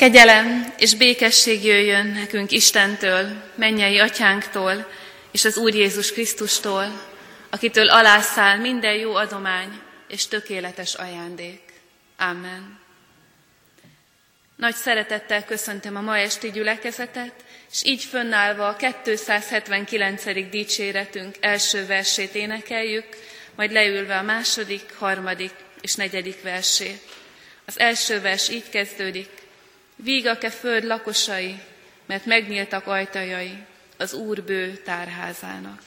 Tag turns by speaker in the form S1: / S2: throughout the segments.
S1: Kegyelem és békesség jöjjön nekünk Istentől, mennyei atyánktól és az Úr Jézus Krisztustól, akitől alászál minden jó adomány és tökéletes ajándék. Amen. Nagy szeretettel köszöntöm a ma esti gyülekezetet, és így fönnállva a 279. dicséretünk első versét énekeljük, majd leülve a második, harmadik és negyedik versét. Az első vers így kezdődik. Vígak-e föld lakosai, mert megnyíltak ajtajai az Úr bő tárházának.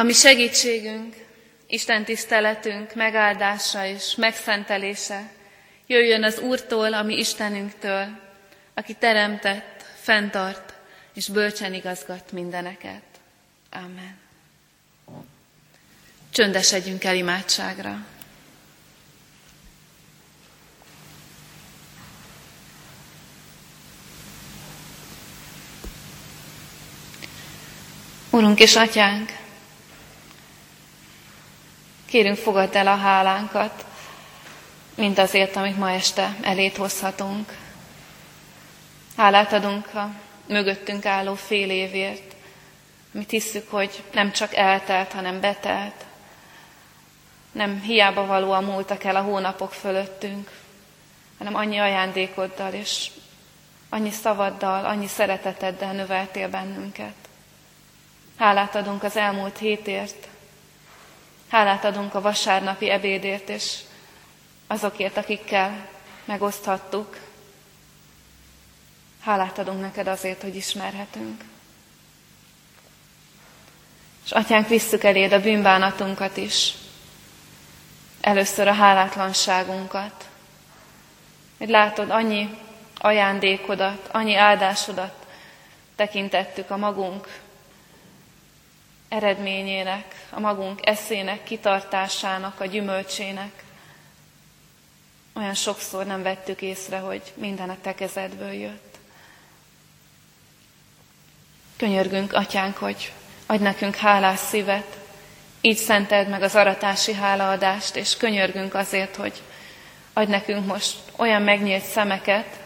S1: Ami segítségünk, Isten tiszteletünk megáldása és megszentelése jöjjön az Úrtól, ami Istenünktől, aki teremtett, fenntart és bölcsen igazgat mindeneket. Amen. Csöndesedjünk el imádságra. Urunk és Atyánk, kérünk fogadd el a hálánkat, mint azért, amit ma este elét hozhatunk. Hálát adunk a mögöttünk álló fél évért, amit hiszük, hogy nem csak eltelt, hanem betelt. Nem hiába valóan múltak el a hónapok fölöttünk, hanem annyi ajándékoddal és annyi szavaddal, annyi szereteteddel növeltél bennünket. Hálát adunk az elmúlt hétért, hálát adunk a vasárnapi ebédért, és azokért, akikkel megoszthattuk. Hálát adunk neked azért, hogy ismerhetünk. És atyánk, visszük eléd a bűnbánatunkat is. Először a hálátlanságunkat. Hogy látod, annyi ajándékodat, annyi áldásodat tekintettük a magunk eredményének, a magunk eszének, kitartásának, a gyümölcsének. Olyan sokszor nem vettük észre, hogy minden a te kezedből jött. Könyörgünk, atyánk, hogy adj nekünk hálás szívet, így szenteld meg az aratási hálaadást, és könyörgünk azért, hogy adj nekünk most olyan megnyílt szemeket,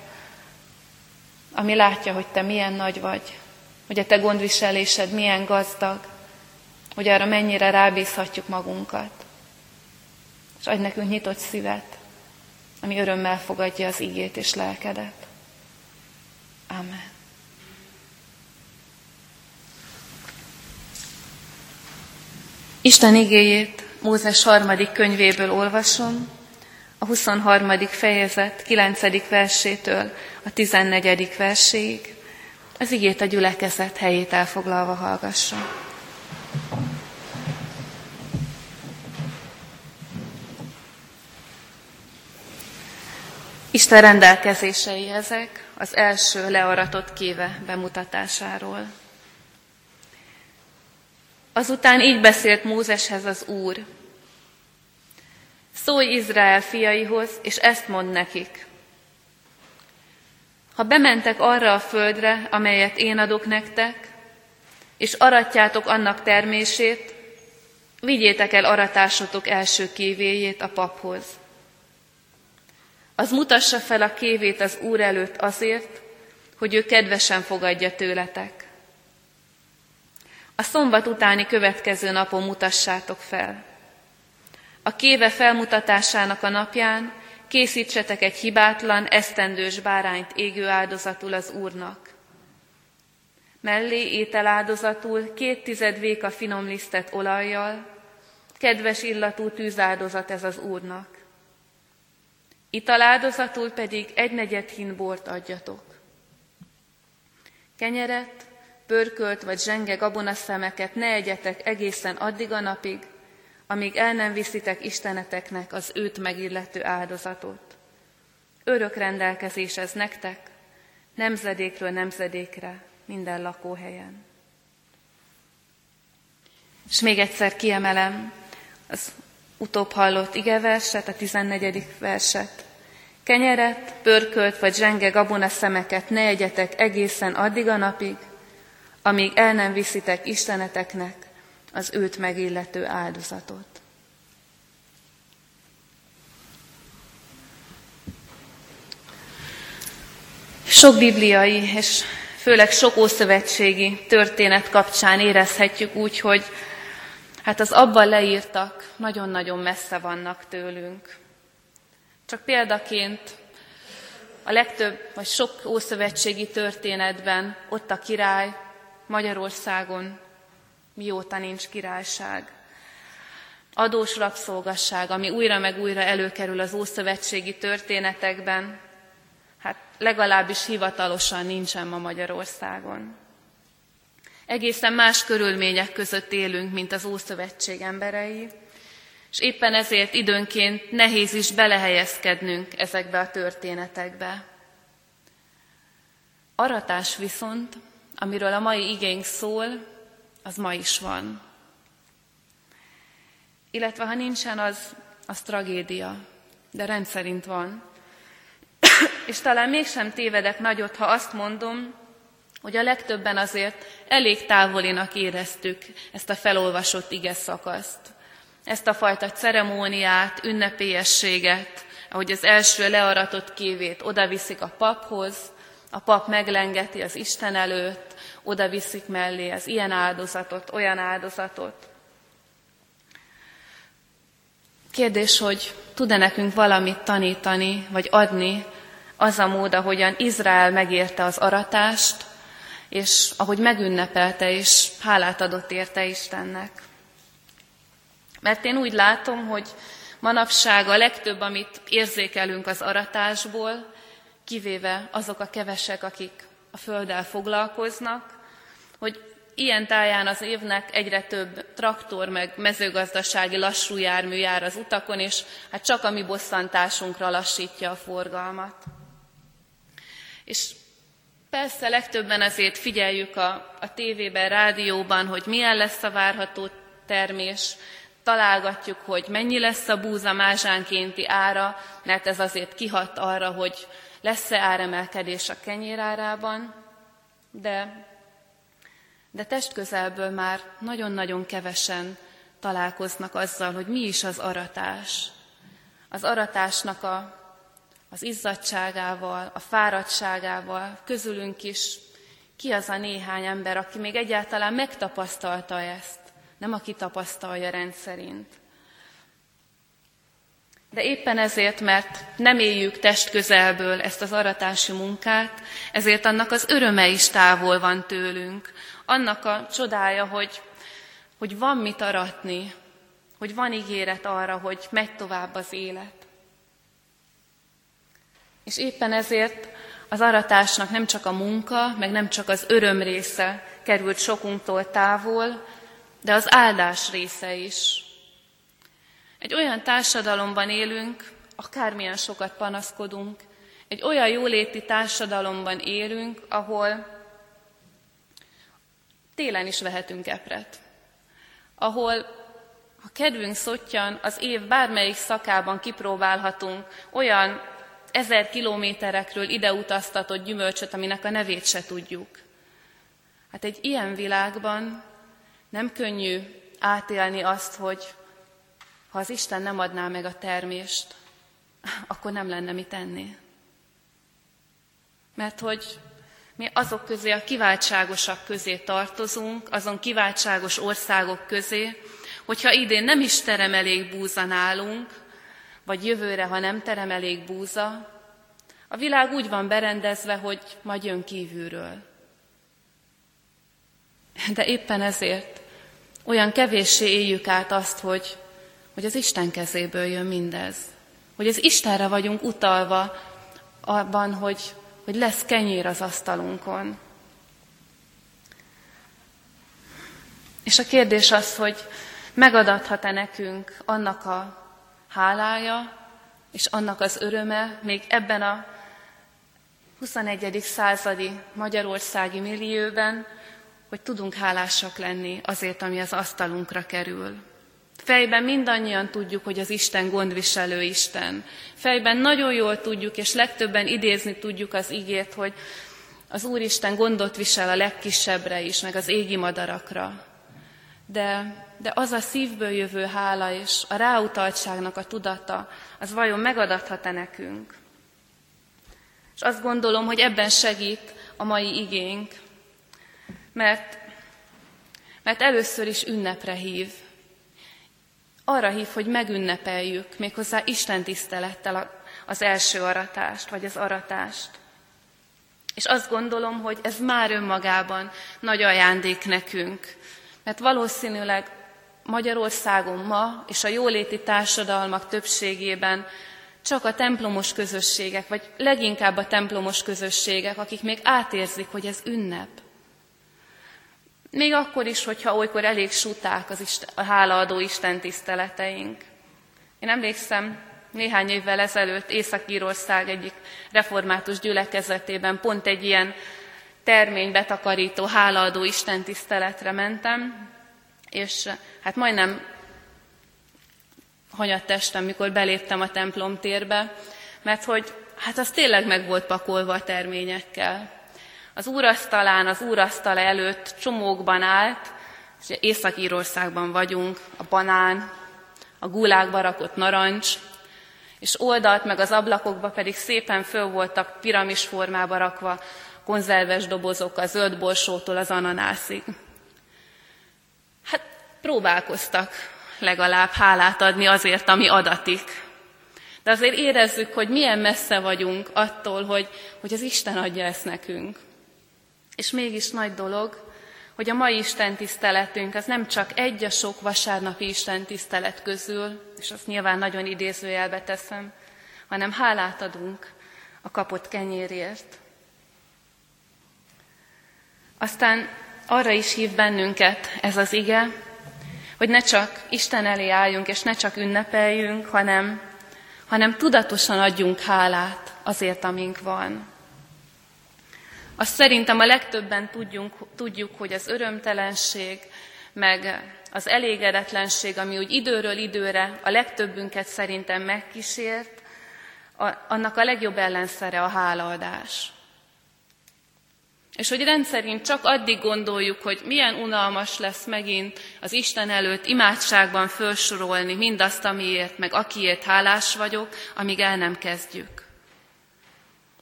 S1: ami látja, hogy te milyen nagy vagy, hogy a te gondviselésed milyen gazdag, hogy arra mennyire rábízhatjuk magunkat. És adj nekünk nyitott szívet, ami örömmel fogadja az ígét és lelkedet. Amen. Isten igéjét Mózes harmadik könyvéből olvasom, a 23. fejezet 9. versétől a 14. verséig. Az igét a gyülekezet helyét elfoglalva hallgassa. Isten rendelkezései ezek az első learatott kéve bemutatásáról. Azután így beszélt Mózeshez az Úr. Szólj Izrael fiaihoz, és ezt mond nekik. Ha bementek arra a földre, amelyet én adok nektek, és aratjátok annak termését, vigyétek el aratásotok első kévéjét a paphoz az mutassa fel a kévét az Úr előtt azért, hogy ő kedvesen fogadja tőletek. A szombat utáni következő napon mutassátok fel. A kéve felmutatásának a napján készítsetek egy hibátlan, esztendős bárányt égő áldozatul az Úrnak. Mellé ételáldozatul két tized véka finom lisztet olajjal, kedves illatú tűzáldozat ez az Úrnak. Italáldozatul pedig egy negyed hin bort adjatok. Kenyeret, pörkölt vagy zsenge gabonaszemeket ne egyetek egészen addig a napig, amíg el nem viszitek Isteneteknek az őt megillető áldozatot. Örök rendelkezés ez nektek, nemzedékről nemzedékre, minden lakóhelyen. És még egyszer kiemelem az utóbb hallott igeverset, a 14. verset. Kenyeret, pörkölt vagy zsenge gabona szemeket ne egyetek egészen addig a napig, amíg el nem viszitek Isteneteknek az őt megillető áldozatot. Sok bibliai és főleg sok ószövetségi történet kapcsán érezhetjük úgy, hogy hát az abban leírtak nagyon-nagyon messze vannak tőlünk. Csak példaként a legtöbb, vagy sok ószövetségi történetben ott a király Magyarországon mióta nincs királyság. Adós rabszolgasság, ami újra meg újra előkerül az ószövetségi történetekben, legalábbis hivatalosan nincsen ma Magyarországon. Egészen más körülmények között élünk, mint az Ószövetség emberei, és éppen ezért időnként nehéz is belehelyezkednünk ezekbe a történetekbe. Aratás viszont, amiről a mai igénk szól, az ma is van. Illetve ha nincsen, az, az tragédia, de rendszerint van. És talán mégsem tévedek nagyot, ha azt mondom, hogy a legtöbben azért elég távolinak éreztük ezt a felolvasott ige szakaszt. Ezt a fajta ceremóniát, ünnepélyességet, ahogy az első learatott kévét odaviszik a paphoz, a pap meglengeti az Isten előtt, oda viszik mellé az ilyen áldozatot, olyan áldozatot. Kérdés, hogy tud-e nekünk valamit tanítani, vagy adni az a mód, ahogyan Izrael megérte az aratást, és ahogy megünnepelte, és hálát adott érte Istennek. Mert én úgy látom, hogy manapság a legtöbb, amit érzékelünk az aratásból, kivéve azok a kevesek, akik a földdel foglalkoznak, hogy ilyen táján az évnek egyre több traktor meg mezőgazdasági lassú jármű jár az utakon, és hát csak a mi bosszantásunkra lassítja a forgalmat. És persze legtöbben azért figyeljük a, a tévében, rádióban, hogy milyen lesz a várható termés, találgatjuk, hogy mennyi lesz a búza mázsánkénti ára, mert ez azért kihat arra, hogy lesz-e áremelkedés a kenyérárában, de, de testközelből már nagyon-nagyon kevesen találkoznak azzal, hogy mi is az aratás. Az aratásnak a, az izzadságával, a fáradtságával közülünk is ki az a néhány ember, aki még egyáltalán megtapasztalta ezt, nem aki tapasztalja rendszerint. De éppen ezért, mert nem éljük testközelből ezt az aratási munkát, ezért annak az öröme is távol van tőlünk. Annak a csodája, hogy, hogy van mit aratni, hogy van ígéret arra, hogy megy tovább az élet. És éppen ezért az aratásnak nem csak a munka, meg nem csak az öröm része került sokunktól távol, de az áldás része is. Egy olyan társadalomban élünk, akármilyen sokat panaszkodunk, egy olyan jóléti társadalomban élünk, ahol télen is vehetünk epret, ahol ha kedvünk szottyan, az év bármelyik szakában kipróbálhatunk olyan ezer kilométerekről ide utaztatott gyümölcsöt, aminek a nevét se tudjuk. Hát egy ilyen világban nem könnyű átélni azt, hogy ha az Isten nem adná meg a termést, akkor nem lenne mit tenni. Mert hogy mi azok közé, a kiváltságosak közé tartozunk, azon kiváltságos országok közé, hogyha idén nem is terem elég búza nálunk, vagy jövőre, ha nem terem elég búza, a világ úgy van berendezve, hogy majd jön kívülről. De éppen ezért olyan kevéssé éljük át azt, hogy hogy az Isten kezéből jön mindez. Hogy az Istenre vagyunk utalva abban, hogy, hogy lesz kenyér az asztalunkon. És a kérdés az, hogy megadathat-e nekünk annak a hálája, és annak az öröme még ebben a 21. századi magyarországi millióben, hogy tudunk hálásak lenni azért, ami az asztalunkra kerül. Fejben mindannyian tudjuk, hogy az Isten gondviselő Isten. Fejben nagyon jól tudjuk, és legtöbben idézni tudjuk az ígét, hogy az Úristen gondot visel a legkisebbre is, meg az égi madarakra. De, de az a szívből jövő hála és a ráutaltságnak a tudata, az vajon megadathat-e nekünk? És azt gondolom, hogy ebben segít a mai igénk, mert, mert először is ünnepre hív, arra hív, hogy megünnepeljük méghozzá Isten tisztelettel az első aratást, vagy az aratást. És azt gondolom, hogy ez már önmagában nagy ajándék nekünk. Mert valószínűleg Magyarországon ma és a jóléti társadalmak többségében csak a templomos közösségek, vagy leginkább a templomos közösségek, akik még átérzik, hogy ez ünnep. Még akkor is, hogyha olykor elég suták az Isten, a hálaadó Isten tiszteleteink. Én emlékszem, néhány évvel ezelőtt Észak-Írország egyik református gyülekezetében pont egy ilyen terménybetakarító, hálaadó Isten tiszteletre mentem, és hát majdnem hanyat testem, mikor beléptem a templom térbe, mert hogy hát az tényleg meg volt pakolva a terményekkel. Az úrasztalán, az úrasztala előtt csomókban állt, és Észak-Írországban vagyunk, a banán, a gulákba rakott narancs, és oldalt meg az ablakokba pedig szépen föl voltak piramis formába rakva konzerves dobozok a zöld borsótól az ananászig. Hát próbálkoztak legalább hálát adni azért, ami adatik. De azért érezzük, hogy milyen messze vagyunk attól, hogy, hogy az Isten adja ezt nekünk. És mégis nagy dolog, hogy a mai Isten tiszteletünk az nem csak egy a sok vasárnapi Isten tisztelet közül, és azt nyilván nagyon idézőjelbe teszem, hanem hálát adunk a kapott kenyérért. Aztán arra is hív bennünket ez az ige, hogy ne csak Isten elé álljunk, és ne csak ünnepeljünk, hanem, hanem tudatosan adjunk hálát azért, amink van. Azt szerintem a legtöbben tudjunk, tudjuk, hogy az örömtelenség, meg az elégedetlenség, ami úgy időről időre a legtöbbünket szerintem megkísért, a, annak a legjobb ellenszere a hálaadás. És hogy rendszerint csak addig gondoljuk, hogy milyen unalmas lesz megint az Isten előtt imádságban felsorolni mindazt, amiért, meg akiért hálás vagyok, amíg el nem kezdjük.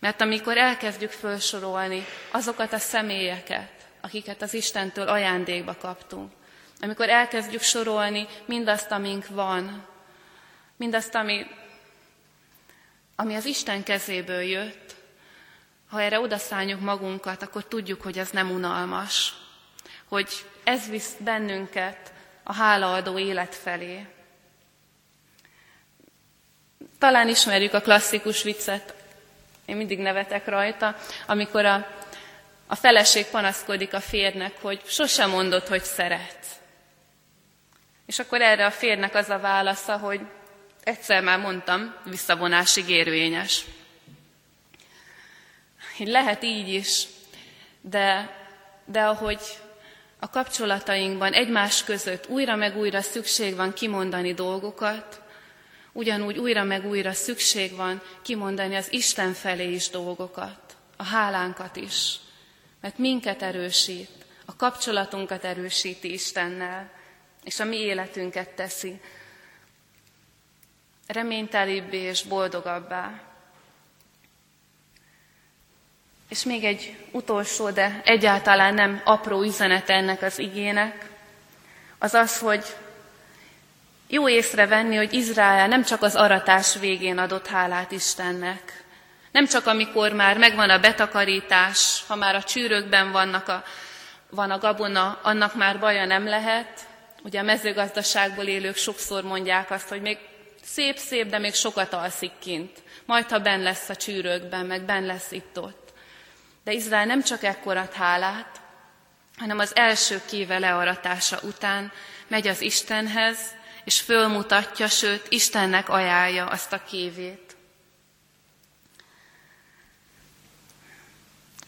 S1: Mert amikor elkezdjük felsorolni azokat a személyeket, akiket az Istentől ajándékba kaptunk, amikor elkezdjük sorolni mindazt, amink van, mindazt, ami, ami az Isten kezéből jött, ha erre odaszálljuk magunkat, akkor tudjuk, hogy ez nem unalmas, hogy ez visz bennünket a hálaadó élet felé. Talán ismerjük a klasszikus viccet, én mindig nevetek rajta, amikor a, a feleség panaszkodik a férnek, hogy sosem mondod, hogy szeret. És akkor erre a férnek az a válasza, hogy egyszer már mondtam, visszavonásig érvényes. Lehet így is, de, de ahogy a kapcsolatainkban egymás között újra meg újra szükség van kimondani dolgokat, ugyanúgy újra meg újra szükség van kimondani az Isten felé is dolgokat, a hálánkat is, mert minket erősít, a kapcsolatunkat erősíti Istennel, és a mi életünket teszi. Reménytelibbé és boldogabbá. És még egy utolsó, de egyáltalán nem apró üzenet ennek az igének, az az, hogy jó észrevenni, hogy Izrael nem csak az aratás végén adott hálát Istennek, nem csak amikor már megvan a betakarítás, ha már a csűrökben vannak a, van a gabona, annak már baja nem lehet. Ugye a mezőgazdaságból élők sokszor mondják azt, hogy még szép-szép, de még sokat alszik kint. Majd, ha ben lesz a csűrökben, meg ben lesz itt-ott. De Izrael nem csak ekkor hálát, hanem az első kéve learatása után megy az Istenhez, és fölmutatja, sőt, Istennek ajánlja azt a kévét.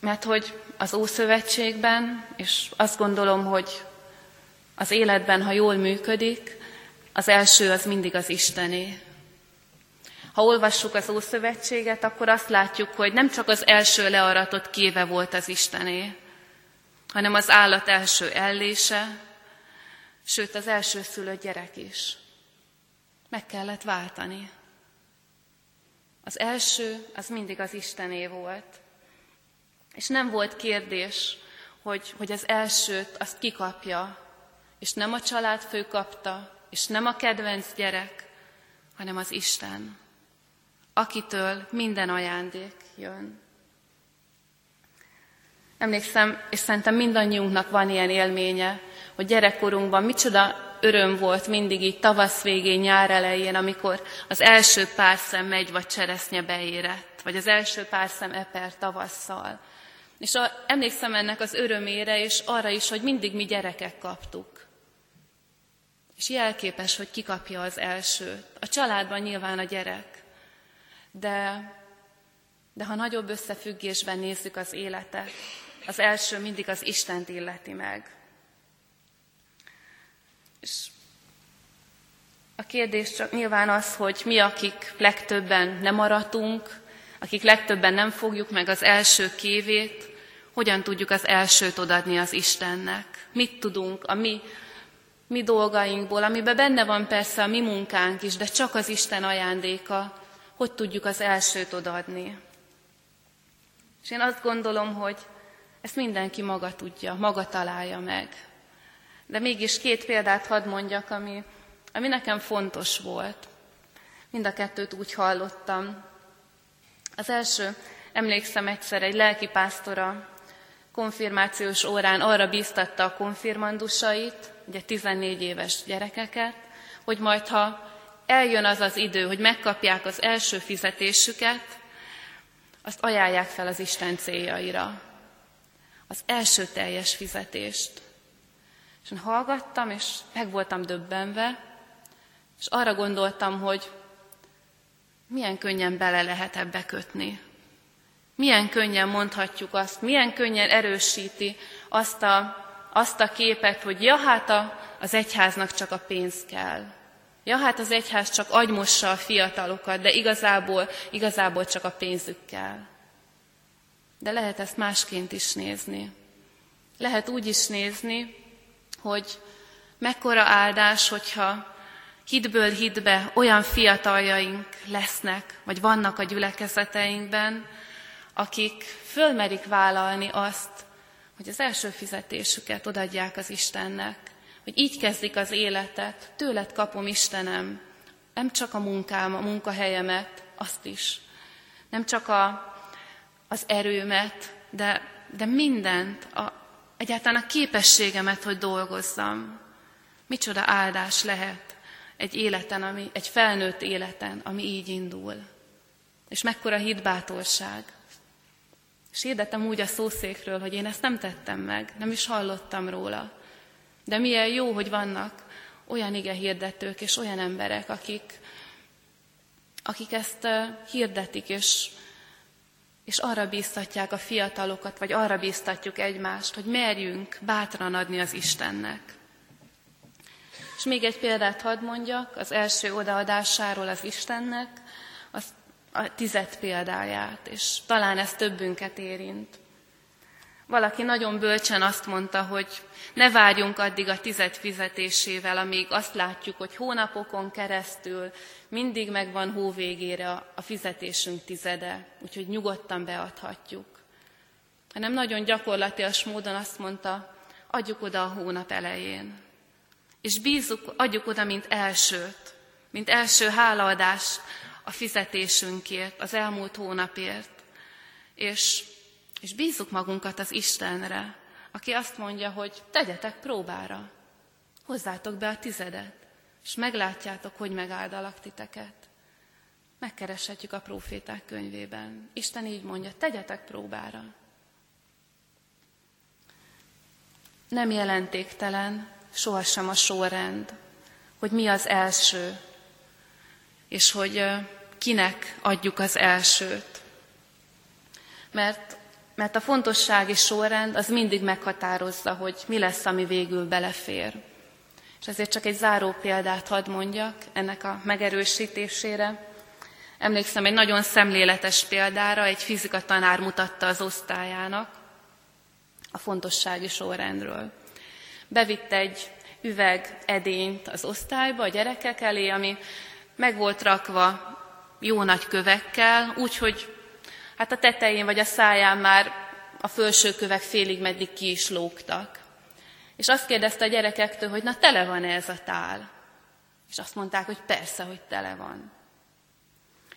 S1: Mert hogy az Ószövetségben, és azt gondolom, hogy az életben, ha jól működik, az első az mindig az Istené. Ha olvassuk az Ószövetséget, akkor azt látjuk, hogy nem csak az első learatott kéve volt az Istené, hanem az állat első ellése, sőt az első szülött gyerek is. Meg kellett váltani. Az első, az mindig az Istené volt. És nem volt kérdés, hogy, hogy az elsőt azt kikapja, és nem a családfő kapta, és nem a kedvenc gyerek, hanem az Isten, akitől minden ajándék jön. Emlékszem, és szerintem mindannyiunknak van ilyen élménye, hogy gyerekkorunkban micsoda öröm volt mindig így tavasz végén, nyár elején, amikor az első pár szem megy, vagy cseresznye beérett, vagy az első pár szem eper tavasszal. És a, emlékszem ennek az örömére, és arra is, hogy mindig mi gyerekek kaptuk. És jelképes, hogy kikapja az elsőt. A családban nyilván a gyerek. De, de ha nagyobb összefüggésben nézzük az életet, az első mindig az Istent illeti meg. És a kérdés csak nyilván az, hogy mi, akik legtöbben nem maradtunk, akik legtöbben nem fogjuk meg az első kévét, hogyan tudjuk az elsőt odadni az Istennek. Mit tudunk a mi, mi dolgainkból, amiben benne van persze a mi munkánk is, de csak az Isten ajándéka, hogy tudjuk az elsőt odadni. És én azt gondolom, hogy ezt mindenki maga tudja, maga találja meg. De mégis két példát hadd mondjak, ami, ami nekem fontos volt. Mind a kettőt úgy hallottam. Az első, emlékszem egyszer, egy lelkipásztora konfirmációs órán arra bíztatta a konfirmandusait, ugye 14 éves gyerekeket, hogy majd ha eljön az az idő, hogy megkapják az első fizetésüket, azt ajánlják fel az Isten céljaira. Az első teljes fizetést. És én hallgattam, és meg voltam döbbenve, és arra gondoltam, hogy milyen könnyen bele lehet ebbe kötni. Milyen könnyen mondhatjuk azt, milyen könnyen erősíti azt a, azt a képet, hogy ja, hát a, az egyháznak csak a pénz kell. Ja, hát az egyház csak agymossa a fiatalokat, de igazából, igazából csak a pénzük kell. De lehet ezt másként is nézni. Lehet úgy is nézni, hogy mekkora áldás, hogyha hitből hitbe olyan fiataljaink lesznek, vagy vannak a gyülekezeteinkben, akik fölmerik vállalni azt, hogy az első fizetésüket odadják az Istennek, hogy így kezdik az életet, tőled kapom Istenem, nem csak a munkám, a munkahelyemet, azt is, nem csak a, az erőmet, de, de mindent, a, egyáltalán a képességemet, hogy dolgozzam. Micsoda áldás lehet egy életen, ami, egy felnőtt életen, ami így indul. És mekkora hitbátorság. És hirdettem úgy a szószékről, hogy én ezt nem tettem meg, nem is hallottam róla. De milyen jó, hogy vannak olyan ige hirdetők és olyan emberek, akik, akik ezt hirdetik, és, és arra bíztatják a fiatalokat, vagy arra bíztatjuk egymást, hogy merjünk bátran adni az Istennek. És még egy példát hadd mondjak, az első odaadásáról az Istennek, azt a tized példáját, és talán ez többünket érint. Valaki nagyon bölcsen azt mondta, hogy ne várjunk addig a tized fizetésével, amíg azt látjuk, hogy hónapokon keresztül mindig megvan hó végére a fizetésünk tizede, úgyhogy nyugodtan beadhatjuk. Hanem nagyon gyakorlatias módon azt mondta, adjuk oda a hónap elején. És bízzuk, adjuk oda, mint elsőt, mint első hálaadás a fizetésünkért, az elmúlt hónapért, és, és bízzuk magunkat az Istenre, aki azt mondja, hogy tegyetek próbára, hozzátok be a tizedet, és meglátjátok, hogy megáldalak titeket. Megkereshetjük a proféták könyvében. Isten így mondja, tegyetek próbára. Nem jelentéktelen sohasem a sorrend, hogy mi az első, és hogy kinek adjuk az elsőt. Mert, mert a fontossági sorrend az mindig meghatározza, hogy mi lesz, ami végül belefér. És ezért csak egy záró példát hadd mondjak ennek a megerősítésére. Emlékszem egy nagyon szemléletes példára, egy fizika tanár mutatta az osztályának a fontossági sorrendről. Bevitt egy üveg edényt az osztályba a gyerekek elé, ami meg volt rakva jó nagy kövekkel, úgyhogy hát a tetején vagy a száján már a felső kövek félig meddig ki is lógtak. És azt kérdezte a gyerekektől, hogy na tele van -e ez a tál? És azt mondták, hogy persze, hogy tele van.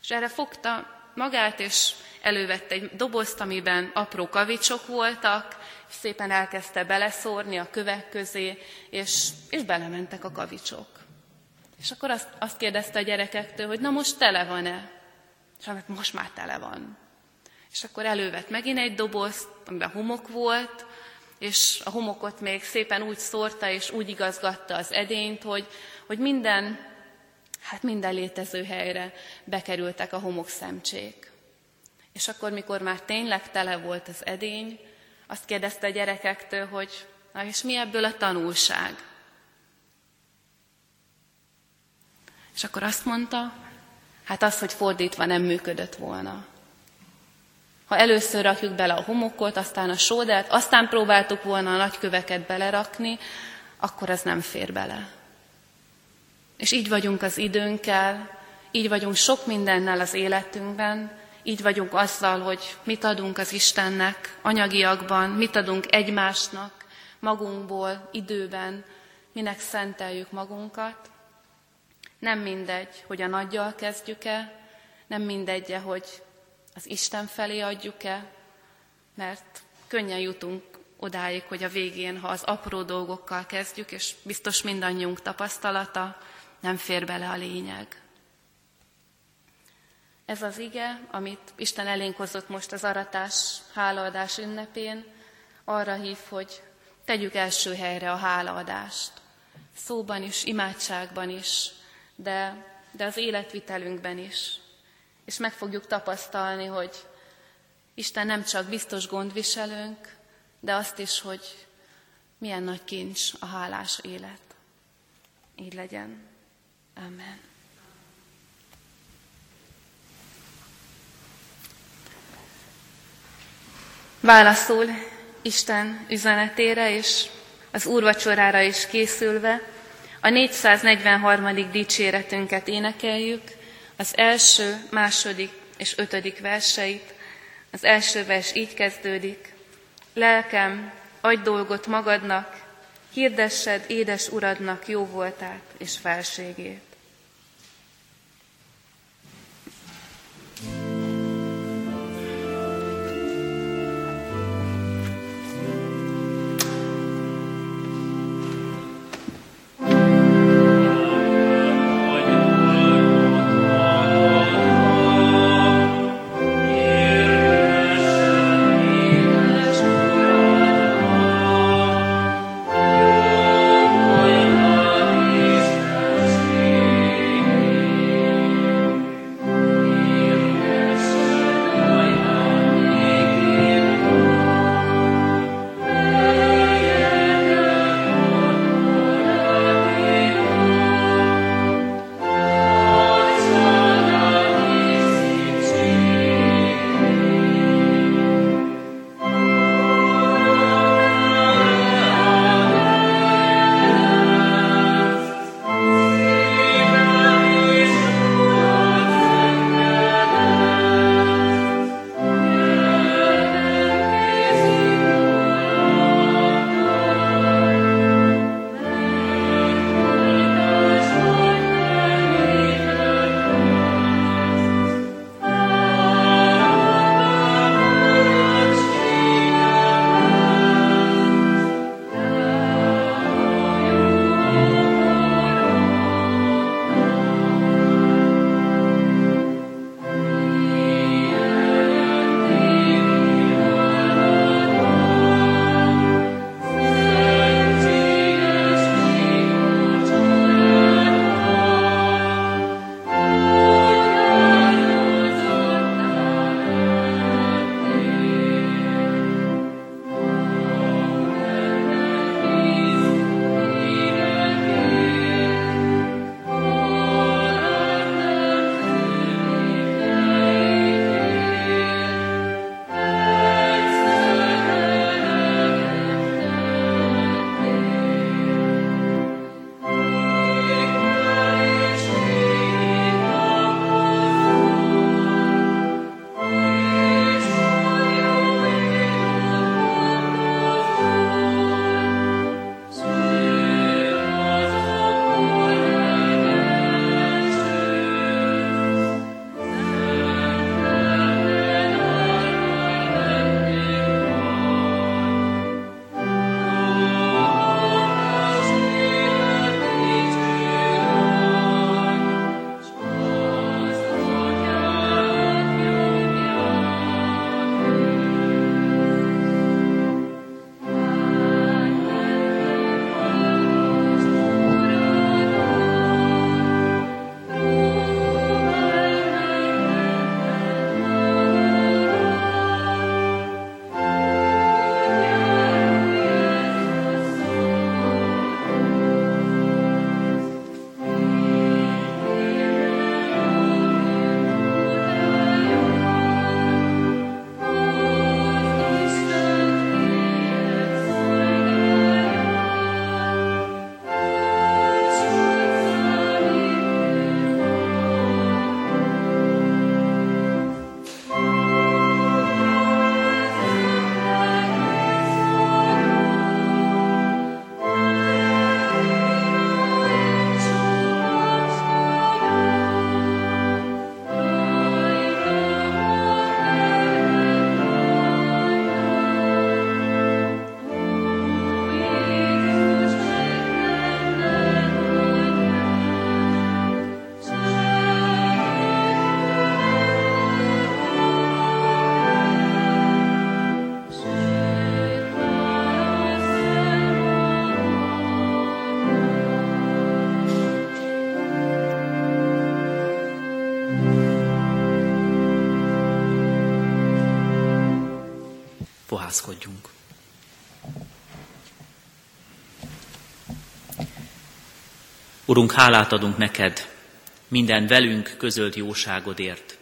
S1: És erre fogta magát, és elővette egy dobozt, amiben apró kavicsok voltak, és szépen elkezdte beleszórni a kövek közé, és, és belementek a kavicsok. És akkor azt, azt kérdezte a gyerekektől, hogy na most tele van-e? És most már tele van. És akkor elővett megint egy dobozt, amiben homok volt, és a homokot még szépen úgy szórta és úgy igazgatta az edényt, hogy, hogy minden, hát minden létező helyre bekerültek a homokszemcsék. És akkor, mikor már tényleg tele volt az edény, azt kérdezte a gyerekektől, hogy na és mi ebből a tanulság? És akkor azt mondta, hát az, hogy fordítva nem működött volna. Ha először rakjuk bele a homokot, aztán a sódert, aztán próbáltuk volna a nagyköveket belerakni, akkor az nem fér bele. És így vagyunk az időnkkel, így vagyunk sok mindennel az életünkben, így vagyunk azzal, hogy mit adunk az Istennek anyagiakban, mit adunk egymásnak, magunkból, időben, minek szenteljük magunkat. Nem mindegy, hogy a nagyjal kezdjük-e, nem mindegy, hogy az Isten felé adjuk-e, mert könnyen jutunk odáig, hogy a végén, ha az apró dolgokkal kezdjük, és biztos mindannyiunk tapasztalata, nem fér bele a lényeg. Ez az ige, amit Isten elénk hozott most az aratás, hálaadás ünnepén, arra hív, hogy tegyük első helyre a hálaadást. Szóban is, imádságban is, de, de az életvitelünkben is. És meg fogjuk tapasztalni, hogy Isten nem csak biztos gondviselőnk, de azt is, hogy milyen nagy kincs a hálás élet. Így legyen. Amen. Válaszol Isten üzenetére és az úrvacsorára is készülve a 443. dicséretünket énekeljük, az első, második és ötödik verseit. Az első vers így kezdődik. Lelkem, adj dolgot magadnak, hirdessed édes uradnak jó voltát és felségét.
S2: Fohászkodjunk. Urunk, hálát adunk neked minden velünk közölt jóságodért,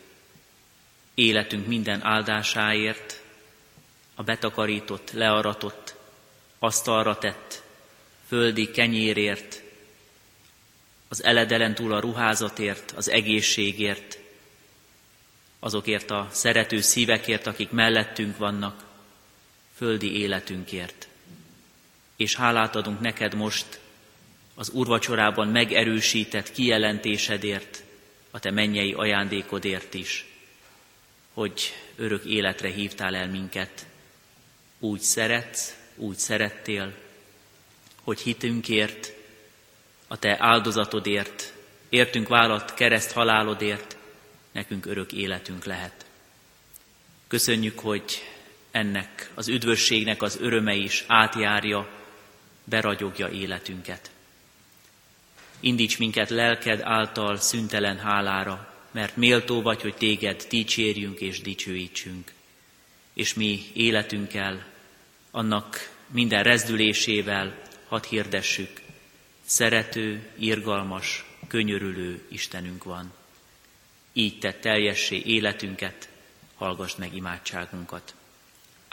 S2: életünk minden áldásáért, a betakarított, learatott, asztalra tett, földi kenyérért, az eledelen túl a ruházatért, az egészségért, azokért a szerető szívekért, akik mellettünk vannak, földi életünkért. És hálát adunk neked most az urvacsorában megerősített kijelentésedért, a te mennyei ajándékodért is, hogy örök életre hívtál el minket. Úgy szeretsz, úgy szerettél, hogy hitünkért, a te áldozatodért, értünk vállalt kereszt halálodért, nekünk örök életünk lehet. Köszönjük, hogy ennek az üdvösségnek az öröme is átjárja, beragyogja életünket. Indíts minket lelked által szüntelen hálára, mert méltó vagy, hogy téged dicsérjünk és dicsőítsünk. És mi életünkkel, annak minden rezdülésével hadd hirdessük, szerető, irgalmas, könyörülő Istenünk van. Így tett teljessé életünket, hallgass meg imádságunkat.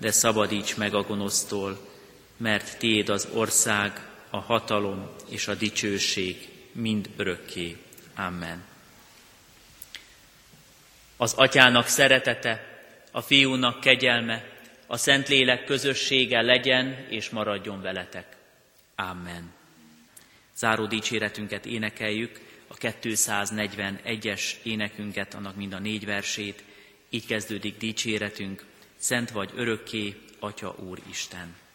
S2: de szabadíts meg a gonosztól, mert Tiéd az ország, a hatalom és a dicsőség mind örökké. Amen. Az atyának szeretete, a fiúnak kegyelme, a Szentlélek közössége legyen és maradjon veletek. Amen. Záró dicséretünket énekeljük, a 241-es énekünket, annak mind a négy versét. Így kezdődik dicséretünk, Szent vagy örökké, Atya Úr Isten.